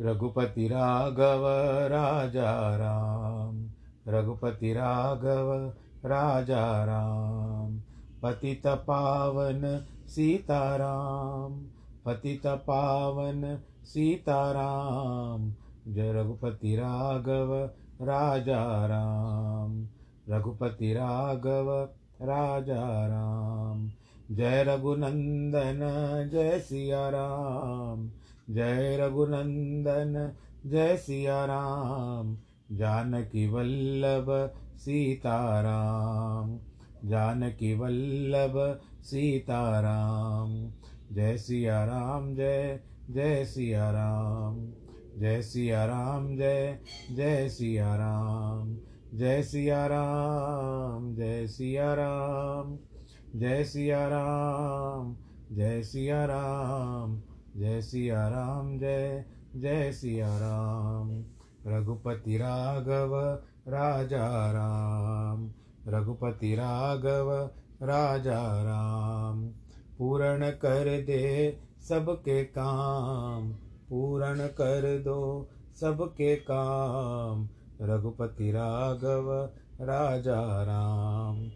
रघुपति राघव, राजा राम। रघुपति राघव, राजा राम। पतित पावन सीताराम पतित पावन सीताराम जय रघुपति राघव, राजा राम। रघुपति राघव, राजा राम। जय रघुनंदन, जय सिया राम। जय रघुनंदन, जय सिया राम जानकी वल्लभ सीताराम, जानकी वल्लभ सीताराम, जय सिया राम जय जय सिया राम जय सिया राम जय जय सिया राम जय सिया राम जय सिया राम जय सिया राम जय सिया राम जय सिया राम जय जय सिया राम रघुपति राघव, राजा राम। रघुपति राघव, राजा राम। पूर्ण कर दे सबके काम, पूर्ण कर दो सबके काम। रघुपति राघव, राजा राम।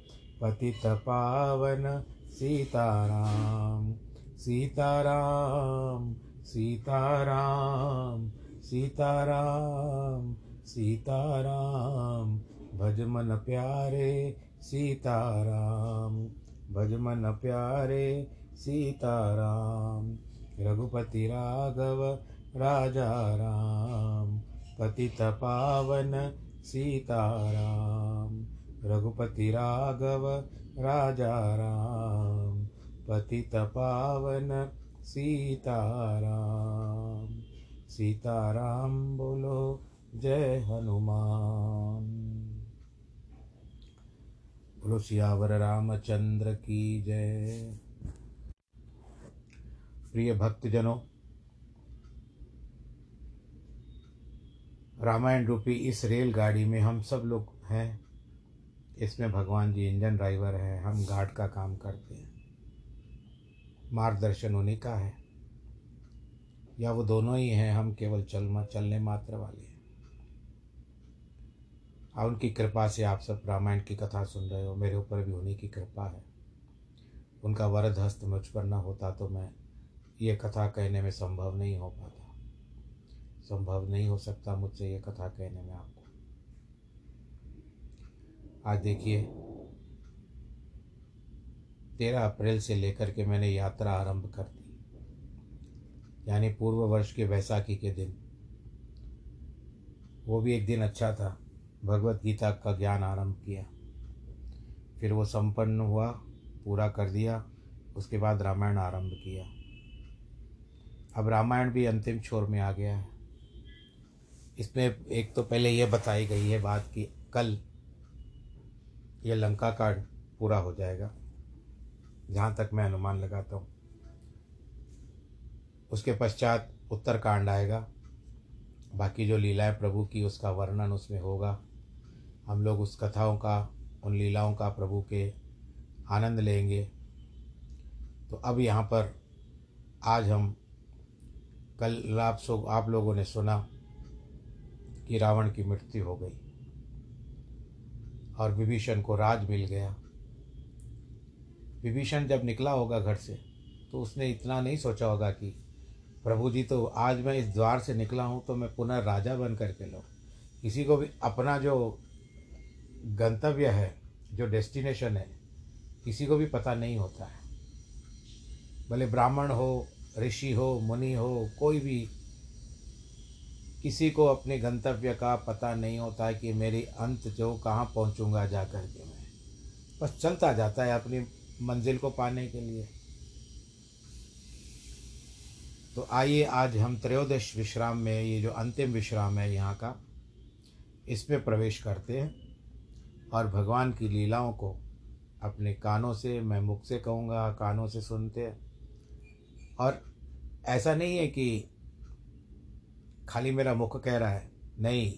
पतित पावन सीताराम। सीताराम सीताराम सीताराम सीताराम, भज मन प्यारे सीताराम, भज मन प्यारे सीताराम, रघुपति राघव, राजा राम, पतित पावन सीताराम, रघुपति राघव, राजा राम पतित पावन सीताराम। सीताराम बोलो, जय हनुमान। बोलो, सियावर रामचंद्र की जय। प्रिय भक्तजनों, रामायण रूपी इस रेलगाड़ी में हम सब लोग हैं। इसमें भगवान जी इंजन ड्राइवर हैं, हम घाट का काम करते हैं। मार्गदर्शन उन्हीं का है। या वो दोनों ही हैं, हम केवल चल चलने मात्र वाले हैं। और उनकी कृपा से आप सब रामायण की कथा सुन रहे हो, मेरे ऊपर भी उन्हीं की कृपा है। उनका वरद हस्त मुझ पर न होता तो मैं ये कथा कहने में संभव नहीं हो पाता। संभव नहीं हो सकता मुझसे ये कथा कहने में आपको। आज देखिए तेरह अप्रैल से लेकर के मैंने यात्रा आरंभ कर दी। यानी पूर्व वर्ष के वैसाखी के दिन। वो भी एक दिन अच्छा था। भगवत गीता का ज्ञान आरंभ किया। फिर वो संपन्न हुआ, पूरा कर दिया, उसके बाद रामायण आरंभ किया। अब रामायण भी अंतिम छोर में आ गया है। इसमें एक तो पहले यह बताई गई है बात कि कल यह लंका कांड पूरा हो जाएगा। जहाँ तक मैं अनुमान लगाता हूँ। उसके पश्चात उत्तरकांड आएगा। बाकी जो लीलाएँ प्रभु की, उसका वर्णन उसमें होगा। हम लोग उस कथाओं का, उन लीलाओं का प्रभु के आनंद लेंगे। तो अब यहाँ पर आज हम कल आप सो, आप लोगों ने सुना कि रावण की मृत्यु हो गई। और विभीषण को राज मिल गया। विभीषण जब निकला होगा घर से तो उसने इतना नहीं सोचा होगा कि, प्रभु जी तो आज मैं इस द्वार से निकला हूँ तो मैं पुनः राजा बन करके लो किसी को भी अपना जो गंतव्य है, जो डेस्टिनेशन है, किसी को भी पता नहीं होता है। भले ब्राह्मण हो, ऋषि हो, मुनि हो, कोई भी, किसी को अपने गंतव्य का पता नहीं होता है कि मेरी अंत जो कहाँ पहुँचूँगा जा कर के मैं। बस चलता जाता है अपनी मंजिल को पाने के लिए। तो आइए आज हम त्रयोदश विश्राम में, ये जो अंतिम विश्राम है यहाँ का, इसमें प्रवेश करते हैं और भगवान की लीलाओं को अपने कानों से, मैं मुख से कहूँगा, कानों से सुनते हैं। और ऐसा नहीं है कि खाली मेरा मुख कह रहा है, नहीं,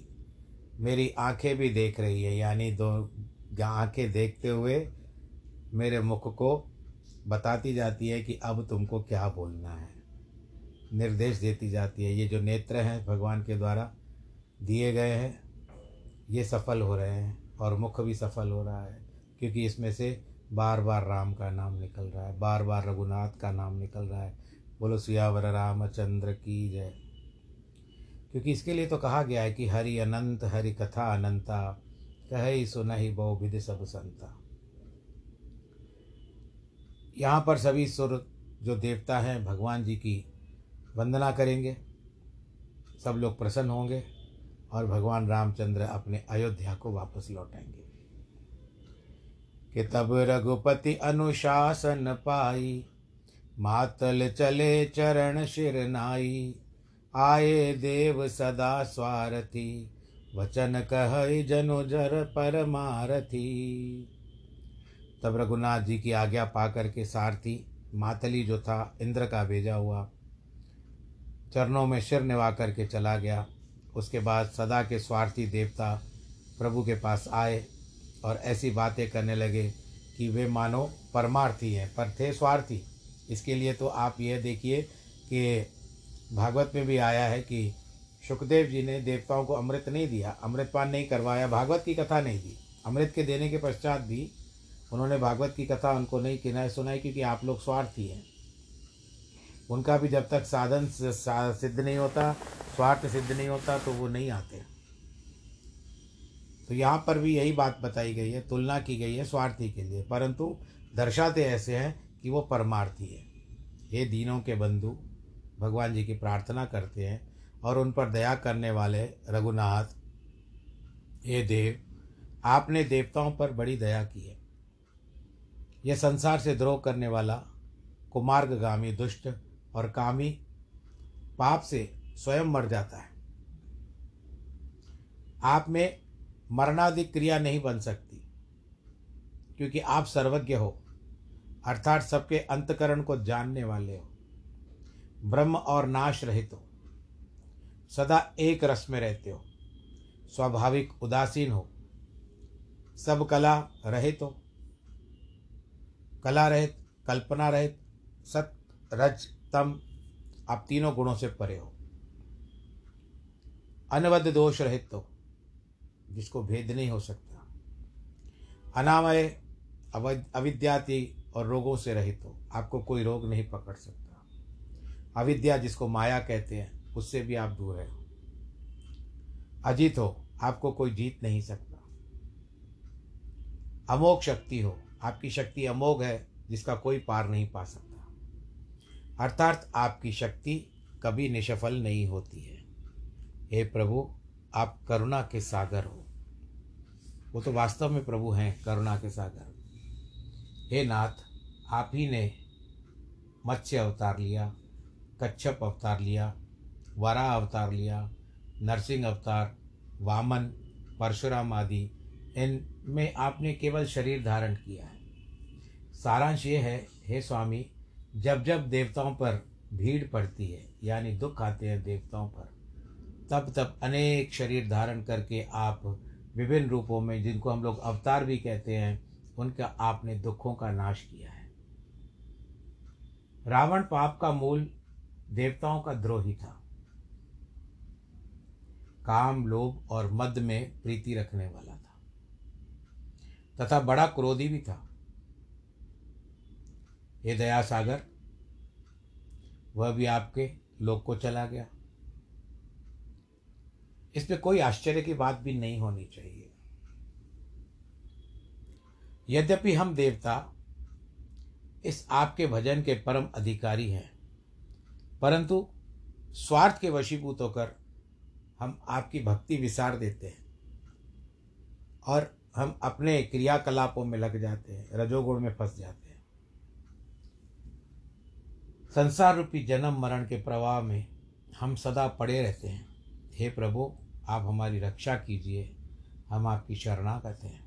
मेरी आँखें भी देख रही है, यानी दो, आँखें देखते हुए मेरे मुख को बताती जाती है कि अब तुमको क्या बोलना है। निर्देश देती जाती है, ये जो नेत्र हैं भगवान के द्वारा दिए गए हैं, ये सफल हो रहे हैं और मुख भी सफल हो रहा है, क्योंकि इसमें से बार बार राम का नाम निकल रहा है बार बार रघुनाथ का नाम निकल रहा है। बोलो, सियावर रामचंद्र की जय। क्योंकि इसके लिए तो कहा गया है कि हरि अनंत, हरि कथा अनंता, कह सुनहि बहु विधि सब संता। यहाँ पर सभी सुर जो देवता हैं भगवान जी की वंदना करेंगे। सब लोग प्रसन्न होंगे और भगवान रामचंद्र अपने अयोध्या को वापस लौटेंगे। कि तब रघुपति अनुशासन पाई, मातल चले चरण शिर नाई, आए देव सदा स्वारथी, वचन कह जनु जर परमारथी तब रघुनाथ जी की आज्ञा पा करके सारथी मातली जो था, इंद्र का भेजा हुआ, चरणों में शिर निवा करके चला गया। उसके बाद सदा के स्वार्थी देवता प्रभु के पास आए और ऐसी बातें करने लगे कि वे मानो परमार्थी हैं, पर थे स्वार्थी। इसके लिए तो आप यह देखिए कि भागवत में भी आया है कि सुखदेव जी ने देवताओं को अमृत नहीं दिया, अमृतपान नहीं करवाया, भागवत की कथा नहीं दी, अमृत के देने के पश्चात भी उन्होंने भागवत की कथा उनको नहीं किनाए सुनाई, क्योंकि आप लोग स्वार्थी हैं। उनका भी जब तक साधन सिद्ध नहीं होता, स्वार्थ सिद्ध नहीं होता तो वो नहीं आते। तो यहाँ पर भी यही बात बताई गई है, तुलना की गई है स्वार्थी के लिए। परंतु दर्शाते ऐसे हैं कि वो परमार्थी है। ये दीनों के बंधु भगवान जी की प्रार्थना करते हैं और उन पर दया करने वाले रघुनाथ हे देव, आपने देवताओं पर बड़ी दया की है। यह संसार से द्रोह करने वाला कुमार्गामी दुष्ट और कामी पाप से स्वयं मर जाता है। आप में मरणादि क्रिया नहीं बन सकती, क्योंकि आप सर्वज्ञ हो, अर्थात सबके अंतकरण को जानने वाले हो, ब्रह्म और नाश रहित हो, सदा एक रस में रहते हो, स्वाभाविक उदासीन हो, सब कला रहित हो कला रहित कल्पना रहित सत, रज, तम, आप तीनों गुणों से परे हो। अनवध दोष रहित हो जिसको भेद नहीं हो सकता। अनामय अविद्याति और रोगों से रहित हो, आपको कोई रोग नहीं पकड़ सकता। अविद्या जिसको माया कहते हैं, उससे भी आप दूर है। अजीत हो, आपको कोई जीत नहीं सकता। अमोक शक्ति हो आपकी शक्ति अमोघ है, जिसका कोई पार नहीं पा सकता। अर्थात आपकी शक्ति कभी निष्फल नहीं होती है। हे प्रभु, आप करुणा के सागर हो। वो तो वास्तव में प्रभु हैं, करुणा के सागर। हे नाथ, आप ही ने मत्स्य अवतार लिया, कच्छप अवतार लिया वरा अवतार लिया, नरसिंह अवतार, वामन, परशुराम आदि। इनमें आपने केवल शरीर धारण किया है। सारांश ये है, हे स्वामी, जब जब देवताओं पर भीड़ पड़ती है, यानी दुख आते हैं देवताओं पर, तब तब अनेक शरीर धारण करके आप विभिन्न रूपों में, जिनको हम लोग अवतार भी कहते हैं, उनका आपने दुखों का नाश किया है। रावण पाप का मूल देवताओं का द्रोही था। काम, लोभ और मद में प्रीति रखने वाला था। तथा बड़ा क्रोधी भी था। हे दया सागर, वह भी आपके लोक को चला गया। इसमें कोई आश्चर्य की बात भी नहीं होनी चाहिए। यद्यपि हम देवता इस आपके भजन के परम अधिकारी हैं, परंतु स्वार्थ के वशीभूत होकर हम आपकी भक्ति विसार देते हैं और हम अपने क्रियाकलापों में लग जाते हैं, रजोगुण में फंस जाते हैं। संसार रूपी जन्म मरण के प्रवाह में हम सदा पड़े रहते हैं। हे प्रभु, आप हमारी रक्षा कीजिए। हम आपकी शरणागत हैं।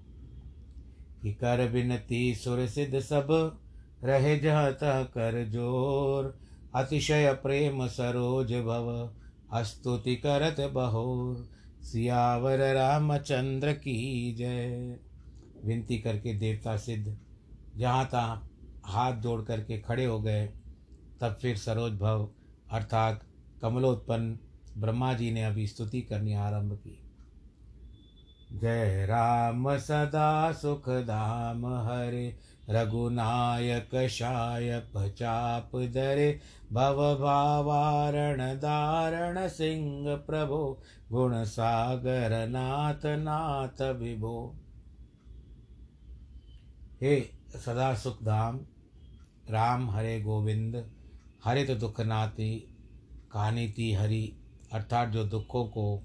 कि कर बिनती सुर सिद्ध सब, रहे जह तह कर ज़ोर। अतिशय प्रेम सरोज भव, अस्तुति करत बहोर। सियावर रामचंद्र की जय। विनती करके देवता सिद्ध, जहाँ तहाँ हाथ जोड़ करके खड़े हो गए। तब फिर सरोज भव, अर्थात कमलोत्पन्न, ब्रह्मा जी ने अभी स्तुति करनी आरंभ की। जय राम सदा सुख धाम हरे, रघुनायक शायप चाप दरे भव भावारण दारण सिंह प्रभो, गुण सागर नाथ नाथ विभो। हे सदा सुख धाम राम हरे गोविंद। हरित दुख नाती कहानी हरि, अर्थात जो दुखों को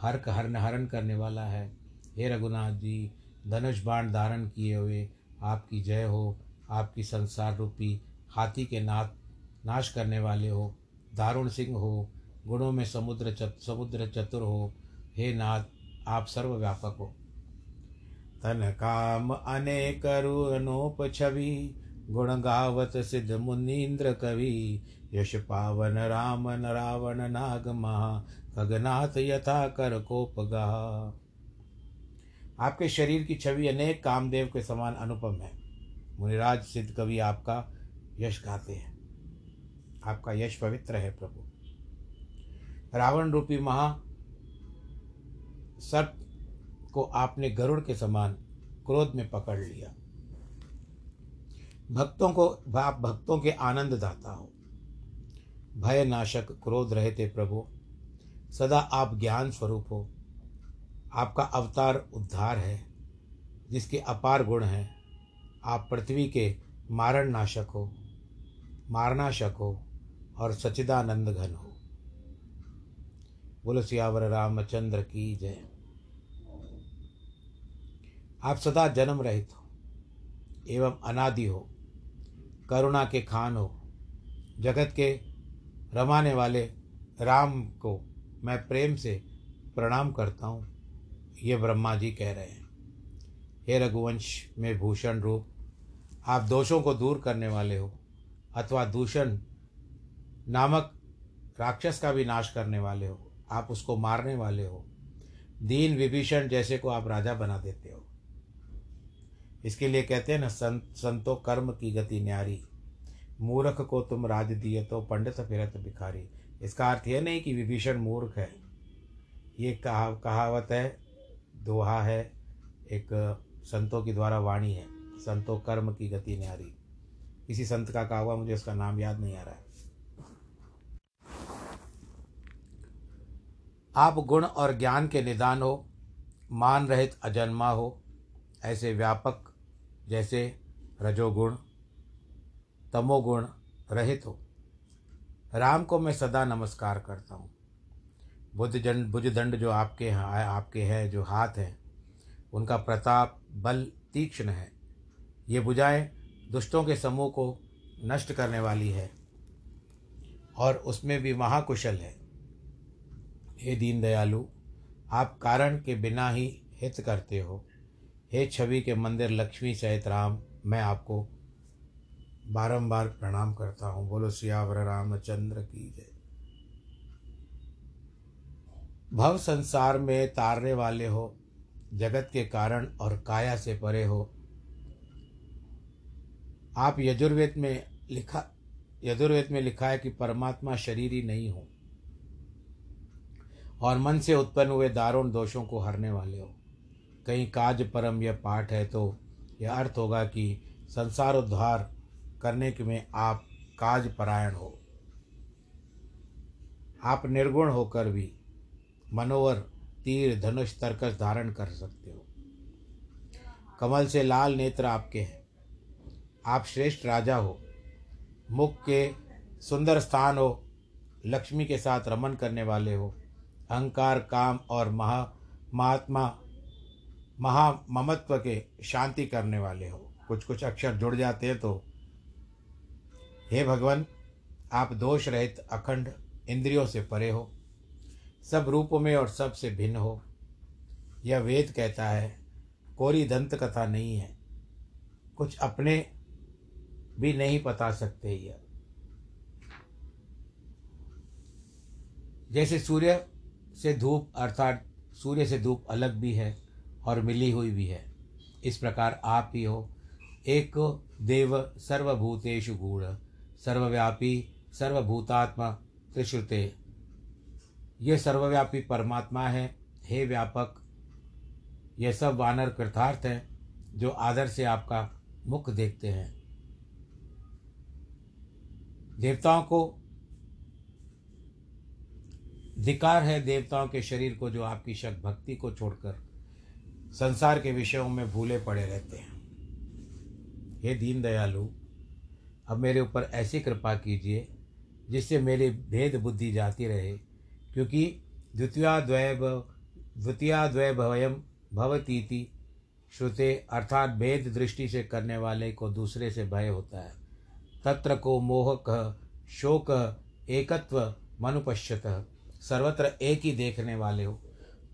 हर हरण हरण करने वाला है। हे रघुनाथ जी, धनुष बाण धारण किए हुए आपकी जय हो, आपकी संसार रूपी हाथी के नाथ नाश करने वाले हो, दारुण सिंह हो, गुणों में समुद्र चत, समुद्र चतुर हो, हे नाथ, आप सर्वव्यापक हो। तन काम अनेक अनोप छवि गुण गावत सिद्ध मुनीन्द्र कवि, यश पावन राम न रावण नाग महा, खगनाथ यथा कर कोप गा आपके शरीर की छवि अनेक कामदेव के समान अनुपम है। मुनिराज सिद्ध कवि आपका यश गाते हैं। आपका यश पवित्र है प्रभु। रावण रूपी महा सर्प को आपने गरुड़ के समान क्रोध में पकड़ लिया। भक्तों को, आप भक्तों के आनंद दाता हो। भय नाशक क्रोध रहते प्रभु, सदा आप ज्ञान स्वरूप हो। आपका अवतार उद्धार है, जिसके अपार गुण हैं। आप पृथ्वी के मारण नाशक हो, मारनाशक हो और सचिदानंद घन हो। बोलो सियावर रामचंद्र की जय। आप सदा जन्म रहित हो एवं अनादि हो। करुणा के खान हो, जगत के रमाने वाले राम को मैं प्रेम से प्रणाम करता हूँ, ये ब्रह्मा जी कह रहे हैं। हे रघुवंश में भूषण रूप, आप दोषों को दूर करने वाले हो, अथवा दूषण नामक राक्षस का भी नाश करने वाले हो, आप उसको मारने वाले हो, दीन विभीषण जैसे को आप राजा बना देते हो। इसके लिए कहते हैं ना, संत, संतो कर्म की गति न्यारी। मूर्ख को तुम राज दिए तो पंडित फिरत भिखारी। इसका अर्थ यह नहीं कि विभीषण मूर्ख है। ये कहा, कहावत है, दोहा है, एक संतों के द्वारा वाणी है। संतों कर्म की गति न्यारी। किसी संत का कहा हुआ, मुझे उसका नाम याद नहीं आ रहा है। आप गुण और ज्ञान के निदान हो, मान रहित अजन्मा हो, ऐसे व्यापक जैसे रजोगुण, तमोगुण रहित हो। राम को मैं सदा नमस्कार करता हूँ। बुद्धजंड भुजदंड जो आपके यहाँ आपके है, जो हाथ हैं, उनका प्रताप बल तीक्ष्ण है। ये बुझाएँ दुष्टों के समूह को नष्ट करने वाली है और उसमें भी महाकुशल है। हे दीन दयालु आप कारण के बिना ही हित करते हो। हे छवि के मंदिर लक्ष्मी सहित राम, मैं आपको बारंबार प्रणाम करता हूँ। बोलो, सियावर रामचंद्र की जय। भव संसार में तारने वाले हो, जगत के कारण और काया से परे हो। आप यजुर्वेद में लिखा, यजुर्वेद में लिखा है कि परमात्मा शरीर ही नहीं हो, और मन से उत्पन्न हुए दारुण दोषों को हरने वाले हो। कहीं काज परम यह पाठ है तो यह अर्थ होगा कि संसार उद्धार करने के में आप काज परायण हो। आप निर्गुण होकर भी मनोवर तीर, धनुष, तर्कस धारण कर सकते हो। कमल से लाल नेत्र आपके हैं। आप श्रेष्ठ राजा हो। मुख के सुंदर स्थान हो। लक्ष्मी के साथ रमन करने वाले हो। अहंकार, काम और महा, महात्मा महा ममत्व के शांति करने वाले हो। कुछ कुछ अक्षर जुड़ जाते हैं तो। हे भगवान, आप दोष रहित अखंड इंद्रियों से परे हो। सब रूपों में और सबसे भिन्न हो। यह वेद कहता है, कोरी दंत कथा नहीं है। कुछ अपने भी नहीं बता सकते यह। जैसे सूर्य से धूप, अर्थात सूर्य से धूप अलग भी है। और मिली हुई भी है। इस प्रकार आप ही हो। एक देव सर्वभूतेषु गूढ़, सर्वव्यापी, सर्वभूतात्मा त्रिश्रुते। यह सर्वव्यापी परमात्मा है। हे व्यापक यह सब वानर कृथार्थ हैं, जो आदर से आपका मुख देखते हैं। देवताओं को धिकार है, देवताओं के शरीर को, जो आपकी शक भक्ति को छोड़कर संसार के विषयों में भूले पड़े रहते हैं। हे दीन दयालु, अब मेरे ऊपर ऐसी कृपा कीजिए, जिससे मेरी भेद बुद्धि जाती रहे, क्योंकि द्वितीयाद्वय भवयम भवतीति श्रुते अर्थात भेद दृष्टि से करने वाले को दूसरे से भय होता है। तत्र को मोह कह, शोक एकत्व मनुपश्यत, सर्वत्र एक ही देखने वाले हो।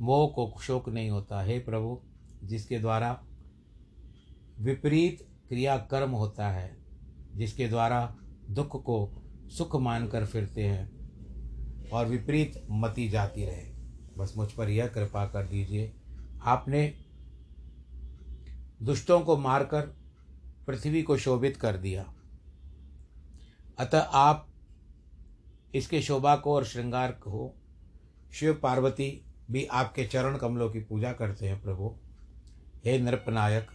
मोह को शोक नहीं होता, हे प्रभु, जिसके द्वारा विपरीत क्रिया कर्म होता है, जिसके द्वारा दुख को सुख मानकर फिरते हैं और विपरीत मति जाती रहे। बस मुझ पर यह कृपा कर दीजिए, आपने दुष्टों को मारकर पृथ्वी को शोभित कर दिया। अतः आप इसके शोभा को और श्रृंगार को, शिव पार्वती भी आपके चरण कमलों की पूजा करते हैं प्रभु। हे नृपनायक,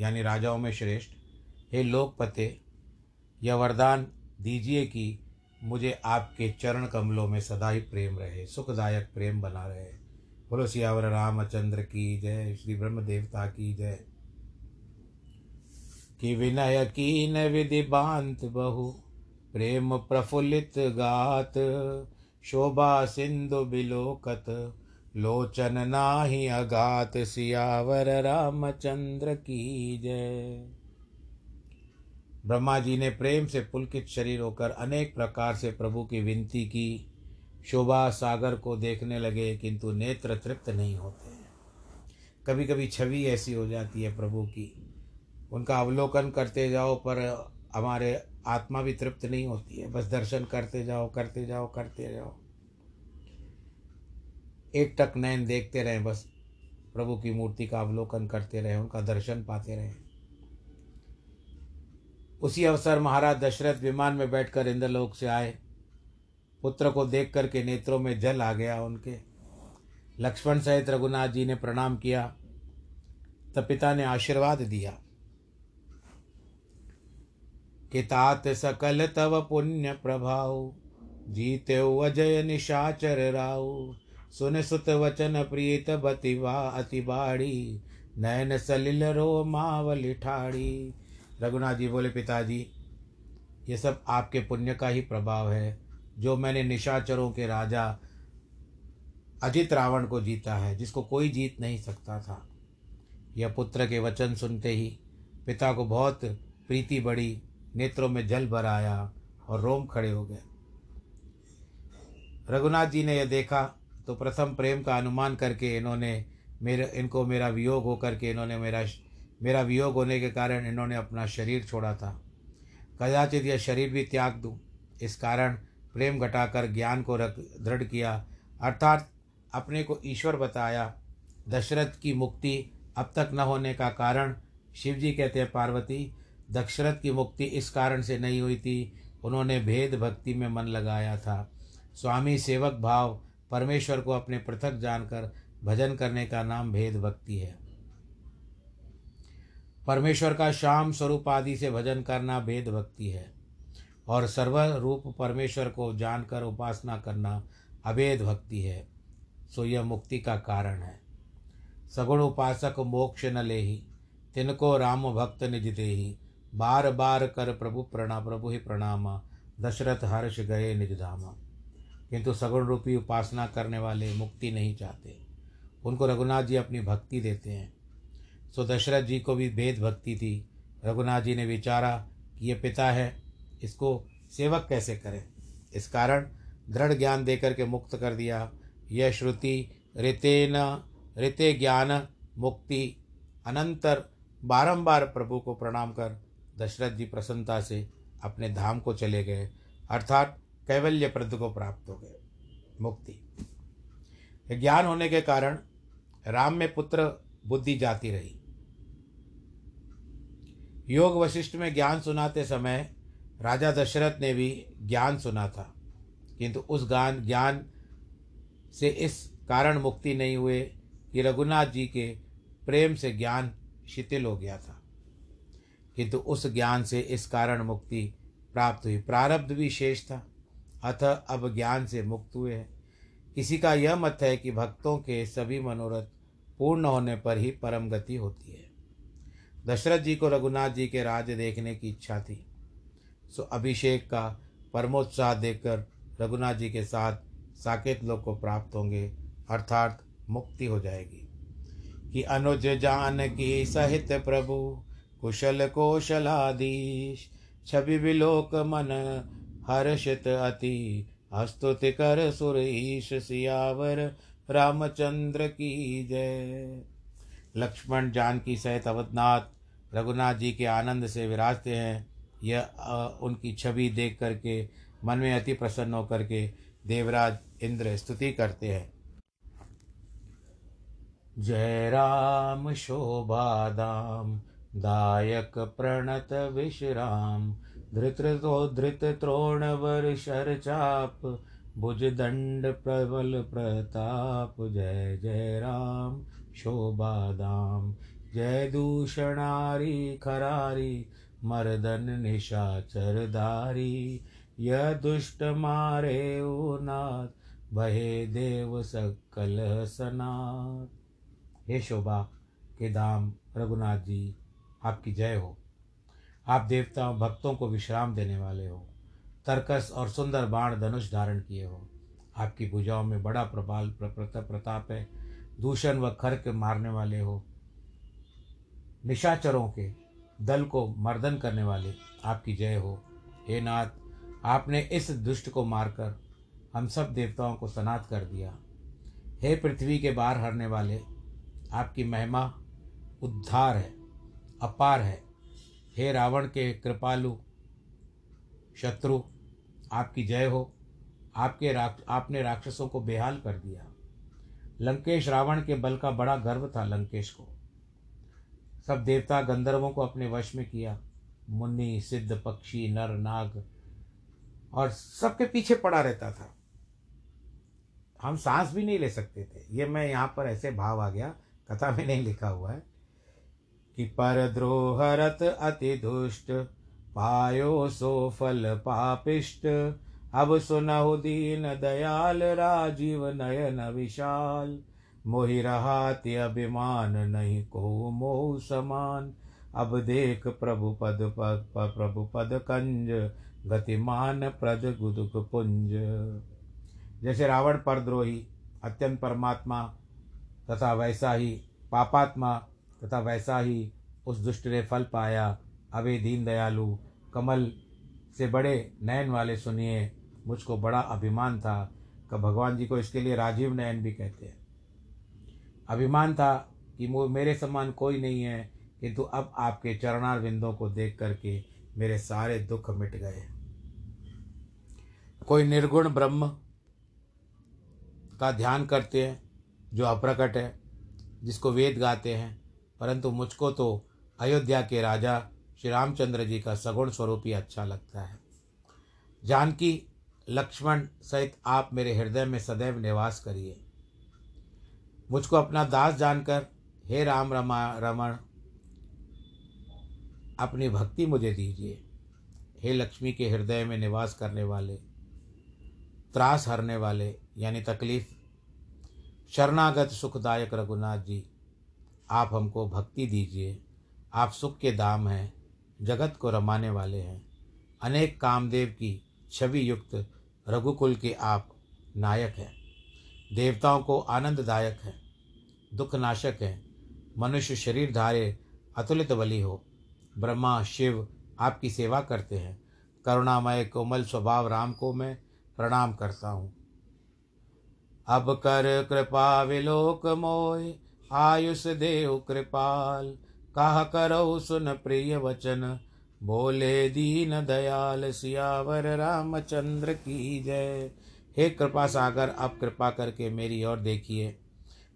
यानी राजाओं में श्रेष्ठ, हे लोकपते, यह वरदान दीजिए कि मुझे आपके चरण कमलों में सदा ही प्रेम रहे, सुखदायक प्रेम बना रहे। बोलो, सियावर रामचंद्र की जय, श्री ब्रह्म देवता की जय। कि विनय कीन विधि बांत बहु, प्रेम प्रफुल्लित गात, शोभा सिंधु बिलोकत। लोचन नाही अगात सियावर रामचंद्र की जय। ब्रह्मा जी ने प्रेम से पुलकित शरीर होकर अनेक प्रकार से प्रभु की विनती की। शोभा सागर को देखने लगे, किंतु नेत्र तृप्त नहीं होते। कभी कभी छवि ऐसी हो जाती है प्रभु की। उनका अवलोकन करते जाओ, पर हमारे आत्मा भी तृप्त नहीं होती है। बस दर्शन करते जाओ करते जाओ करते जाओ। एक टक नयन देखते रहें, बस प्रभु की मूर्ति का अवलोकन करते रहें, उनका दर्शन पाते रहें। उसी अवसर महाराज दशरथ विमान में बैठकर इंद्रलोक से आए। पुत्र को देख करके नेत्रों में जल आ गया उनके। लक्ष्मण सहित रघुनाथ जी ने प्रणाम किया। तब पिता ने आशीर्वाद दिया। कि तात सकल तव पुण्य प्रभाव जीते अजय निशाचर राव सुन सुत वचन प्रीत बतिवा अति बाड़ी नयन सलिल रो मावली ठाड़ी। रघुनाथ जी बोले, पिताजी, ये सब आपके पुण्य का ही प्रभाव है। जो मैंने निशाचरों के राजा अजित रावण को जीता है, जिसको कोई जीत नहीं सकता था। यह पुत्र के वचन सुनते ही पिता को बहुत प्रीति बढ़ी नेत्रों में जल भर आया और रोम खड़े हो गए। रघुनाथ जी ने यह देखा तो प्रथम प्रेम का अनुमान करके इन्होंने मेरे, इनको मेरा वियोग होकर के इन्होंने मेरा मेरा वियोग होने के कारण इन्होंने अपना शरीर छोड़ा था। कदाचित यह शरीर भी त्याग दूँ। इस कारण प्रेम घटाकर ज्ञान को रख, दृढ़ किया। अर्थात अपने को ईश्वर बताया, दशरथ की मुक्ति अब तक न होने का कारण शिव जी कहते हैं, पार्वती, दशरथ की मुक्ति इस कारण से नहीं हुई थी। उन्होंने भेद भक्ति में मन लगाया था। स्वामी सेवक भाव परमेश्वर को अपने पृथक जानकर भजन करने का नाम भेद भक्ति है। परमेश्वर का श्याम स्वरूप आदि से भजन करना भेद भक्ति है और सर्वरूप परमेश्वर को जानकर उपासना करना अभेद भक्ति है। सो यह मुक्ति का कारण है। सगुण उपासक मोक्ष न ले ही तिनको राम भक्त निज दे ही बार बार कर प्रभु प्रणा, प्रभु ही प्रणाम, दशरथ हर्ष गए निज धामा। किंतु सगुण रूपी उपासना करने वाले मुक्ति नहीं चाहते। उनको रघुनाथ जी अपनी भक्ति देते हैं। सो दशरथ जी को भी भेद भक्ति थी। रघुनाथ जी ने विचारा कि ये पिता है, इसको सेवक कैसे करें? इस कारण दृढ़ ज्ञान देकर के मुक्त कर दिया। यह श्रुति ऋतेन, ऋते ज्ञान मुक्ति अनंतर बारंबार प्रभु को प्रणाम कर दशरथ जी प्रसन्नता से अपने धाम को चले गए। अर्थात कैवल्य प्रद को प्राप्त हो गए मुक्ति। ज्ञान होने के कारण राम में पुत्र बुद्धि जाती रही। योग वशिष्ठ में ज्ञान सुनाते समय राजा दशरथ ने भी ज्ञान सुना था। किंतु उस ज्ञान ज्ञान से इस कारण मुक्ति नहीं हुए कि रघुनाथ जी के प्रेम से ज्ञान शिथिल हो गया था। किंतु उस ज्ञान से इस कारण मुक्ति प्राप्त हुई। प्रारब्ध भी शेष था। अतः अब ज्ञान से मुक्त हुए हैं। किसी का यह मत है कि भक्तों के सभी मनोरथ पूर्ण होने पर ही परम गति होती है। दशरथ जी को रघुनाथ जी के राज्य देखने की इच्छा थी। सो अभिषेक का परमोत्साह देखकर रघुनाथ जी के साथ साकेत लोग को प्राप्त होंगे, अर्थात मुक्ति हो जाएगी। कि अनुज जान की सहित प्रभु, कुशल कौशलाधीश, छवि विलोक मन हर्षित अति अस्तुति कर सुरेश सियावर, रामचंद्र की जय। लक्ष्मण जानकी सहित अवधनाथ रघुनाथ जी के आनंद से विराजते हैं। यह उनकी छवि देख करके मन में अति प्रसन्न होकर के देवराज इंद्र स्तुति करते हैं। जय राम, शोभा दाम, दायक प्रणत विश्राम धृतो धृत त्रोणवर शर चाप भुज दंड प्रबल प्रताप, जय जय राम, शोभादाम। जय दूषणारी खरारी, मर्दन निशाचरधारी। यह दुष्ट मारे नाथ भये देव सकल सनाथ। हे शोभा, के दाम रघुनाथ जी, आपकी जय हो। आप देवताओं, भक्तों को विश्राम देने वाले हो। तर्कस और सुंदर बाण धनुष धारण किए हो। आपकी भुजाओं में बड़ा प्रबाल प्रताप है। दूषण व खर्क मारने वाले हो। निशाचरों के दल को मर्दन करने वाले आपकी जय हो। हे नाथ, आपने इस दुष्ट को मारकर हम सब देवताओं को सनात कर दिया। हे पृथ्वी के बाहर हरने वाले, आपकी महिमा उद्धार है, अपार है। हे रावण के कृपालु, शत्रु, आपकी जय हो। आपके राक्ष आपने राक्षसों को बेहाल कर दिया। लंकेश रावण के बल का बड़ा गर्व था लंकेश को। सब देवता गंधर्वों को अपने वश में किया। मुनि सिद्ध, पक्षी, नर, नाग और सबके पीछे पड़ा रहता था। हम सांस भी नहीं ले सकते थे। ये मैं यहाँ पर ऐसे भाव आ गया। कथा में नहीं लिखा हुआ है। कि पर द्रोहरत अति दुष्ट पायो सो फल पापिष्ट। अब सुनहु दीन दयाल, राजीव नयन विशाल। मोहि रहाति अभिमान, नहीं को मोह समान। अब देख प्रभु पद पद प्रभु पद कंज, गतिमान प्रद गुदुक पुंज। जैसे रावण परद्रोही, अत्यंत परमात्मा तथा वैसा ही पापात्मा तथा वैसा ही उस दुष्ट ने फल पाया। अवे दीन दयालु कमल से बड़े नयन वाले सुनिए, मुझको बड़ा अभिमान था। कि भगवान जी को इसके लिए राजीव नयन भी कहते हैं। अभिमान था कि मेरे समान कोई नहीं है, किंतु अब आपके चरणार बिंदों को देख करके मेरे सारे दुख मिट गए। कोई निर्गुण ब्रह्म का ध्यान करते हैं, जो अप्रकट है, जिसको वेद गाते हैं परंतु मुझको तो अयोध्या के राजा श्री रामचंद्र जी का सगुण स्वरूप ही अच्छा लगता है। जानकी, लक्ष्मण सहित आप मेरे हृदय में सदैव निवास करिए। मुझको अपना दास जानकर हे राम रमा, रमण, अपनी भक्ति मुझे दीजिए। हे लक्ष्मी के हृदय में निवास करने वाले, त्रास हरने वाले, यानी तकलीफ़, शरणागत सुखदायक रघुनाथ जी आप हमको भक्ति दीजिए। आप सुख के दाम हैं, जगत को रमाने वाले हैं। अनेक कामदेव की छवि युक्त रघुकुल के आप नायक हैं। देवताओं को आनंददायक हैं, दुखनाशक हैं। मनुष्य शरीर धारे अतुलित बलि हो। ब्रह्मा, शिव आपकी सेवा करते हैं। करुणामय कोमल स्वभाव राम को मैं प्रणाम करता हूँ। अब कर कृपा विलोक मोय आयुष देव कृपाल, कह करो सुन प्रिय वचन। बोले दीन दयाल सियावर रामचंद्र की जय। हे कृपा सागर अब कृपा करके मेरी ओर देखिए।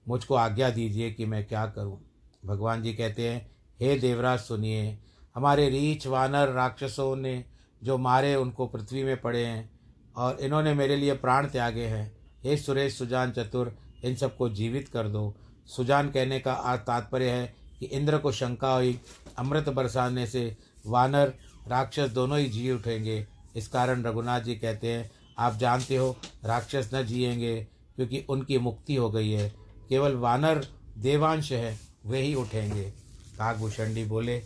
मुझको आज्ञा दीजिए कि मैं क्या करूँ। भगवान जी कहते हैं, हे देवराज, सुनिए। हमारे रीछ वानर राक्षसों ने जो मारे, उनको पृथ्वी में पड़े हैं और इन्होंने मेरे लिए प्राण त्यागे हैं। हे सुरेश, सुजान चतुर, इन सबको जीवित कर दो। सुजान कहने का तात्पर्य है कि इंद्र को शंका हुई, अमृत बरसाने से वानर, राक्षस दोनों ही जी उठेंगे। इस कारण रघुनाथ जी कहते हैं, आप जानते हो, राक्षस न जिएँगे, क्योंकि उनकी मुक्ति हो गई है। केवल वानर, देवांश है, वे ही उठेंगे। काकभूषणी बोले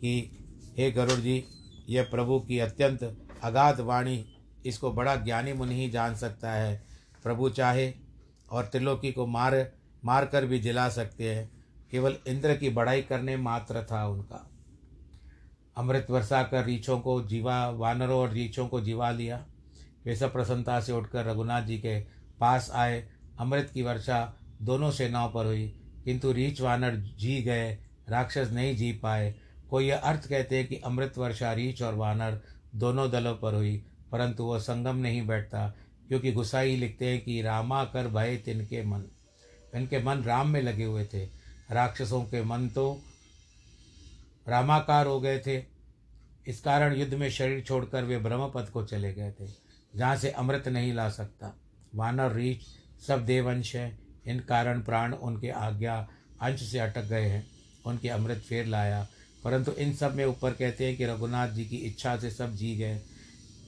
कि, हे गरुड़ जी, यह प्रभु की अत्यंत अगाध वाणी, इसको बड़ा ज्ञानी मुनि ही जान सकता है। प्रभु चाहे और त्रिलोकी को मार मार कर भी जिला सकते हैं। केवल इंद्र की बड़ाई करने मात्र था उनका। अमृत वर्षा कर रीछों को जीवा, वानरों और रीछों को जीवा लिया। वे सब प्रसन्नता से उठकर रघुनाथ जी के पास आए। अमृत की वर्षा दोनों सेनाओं पर हुई, किंतु रीछ वानर जी गए, राक्षस नहीं जी पाए। कोई यह अर्थ कहते हैं कि अमृत वर्षा, रीछ और वानर दोनों दलों पर हुई, परंतु वह संगम नहीं बैठता, क्योंकि गुसाई लिखते हैं कि रामा कर भय तिनके मन। इनके मन राम में लगे हुए थे। राक्षसों के मन तो रामाकार हो गए थे। इस कारण युद्ध में शरीर छोड़कर वे ब्रह्मपद को चले गए थे, जहाँ से अमृत नहीं ला सकता। वानर रीच सब देवंश हैं। इन कारण प्राण उनके आज्ञा अंश से अटक गए हैं। उनके अमृत फेर लाया। परंतु इन सब में ऊपर कहते हैं कि रघुनाथ जी की इच्छा से सब जी गए।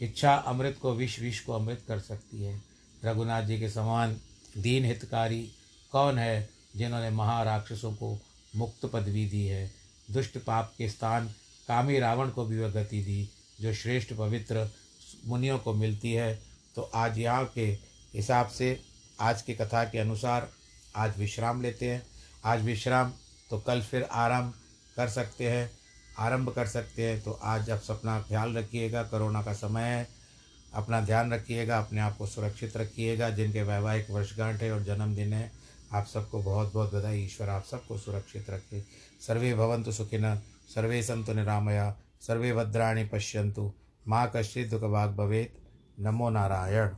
इच्छा अमृत को विष विष को अमृत कर सकती है। रघुनाथ जी के समान दीन हितकारी कौन है जिन्होंने महाराक्षसों को मुक्त पदवी दी है? दुष्ट पाप के स्थान कामी रावण को भी वह गति दी, जो श्रेष्ठ पवित्र मुनियों को मिलती है। तो आज यहाँ के हिसाब से आज की कथा के अनुसार आज विश्राम लेते हैं। आज विश्राम तो कल फिर आराम कर सकते हैं, आरंभ कर सकते हैं। तो आज आप अपना ख्याल रखिएगा, कोरोना का समय है। अपना ध्यान रखिएगा, अपने आप को सुरक्षित रखिएगा, जिनके वैवाहिक वर्षगांठ है और जन्मदिन है। आप सबको बहुत बहुत बधाई, ईश्वर आप सबको सुरक्षित रखे। सर्वे भवंतु सुखिन, सर्वे संतु निरामया, सर्वे भद्राणी पश्यंतु माँ कश्चित दुख भाग भवेत। नमो नारायण।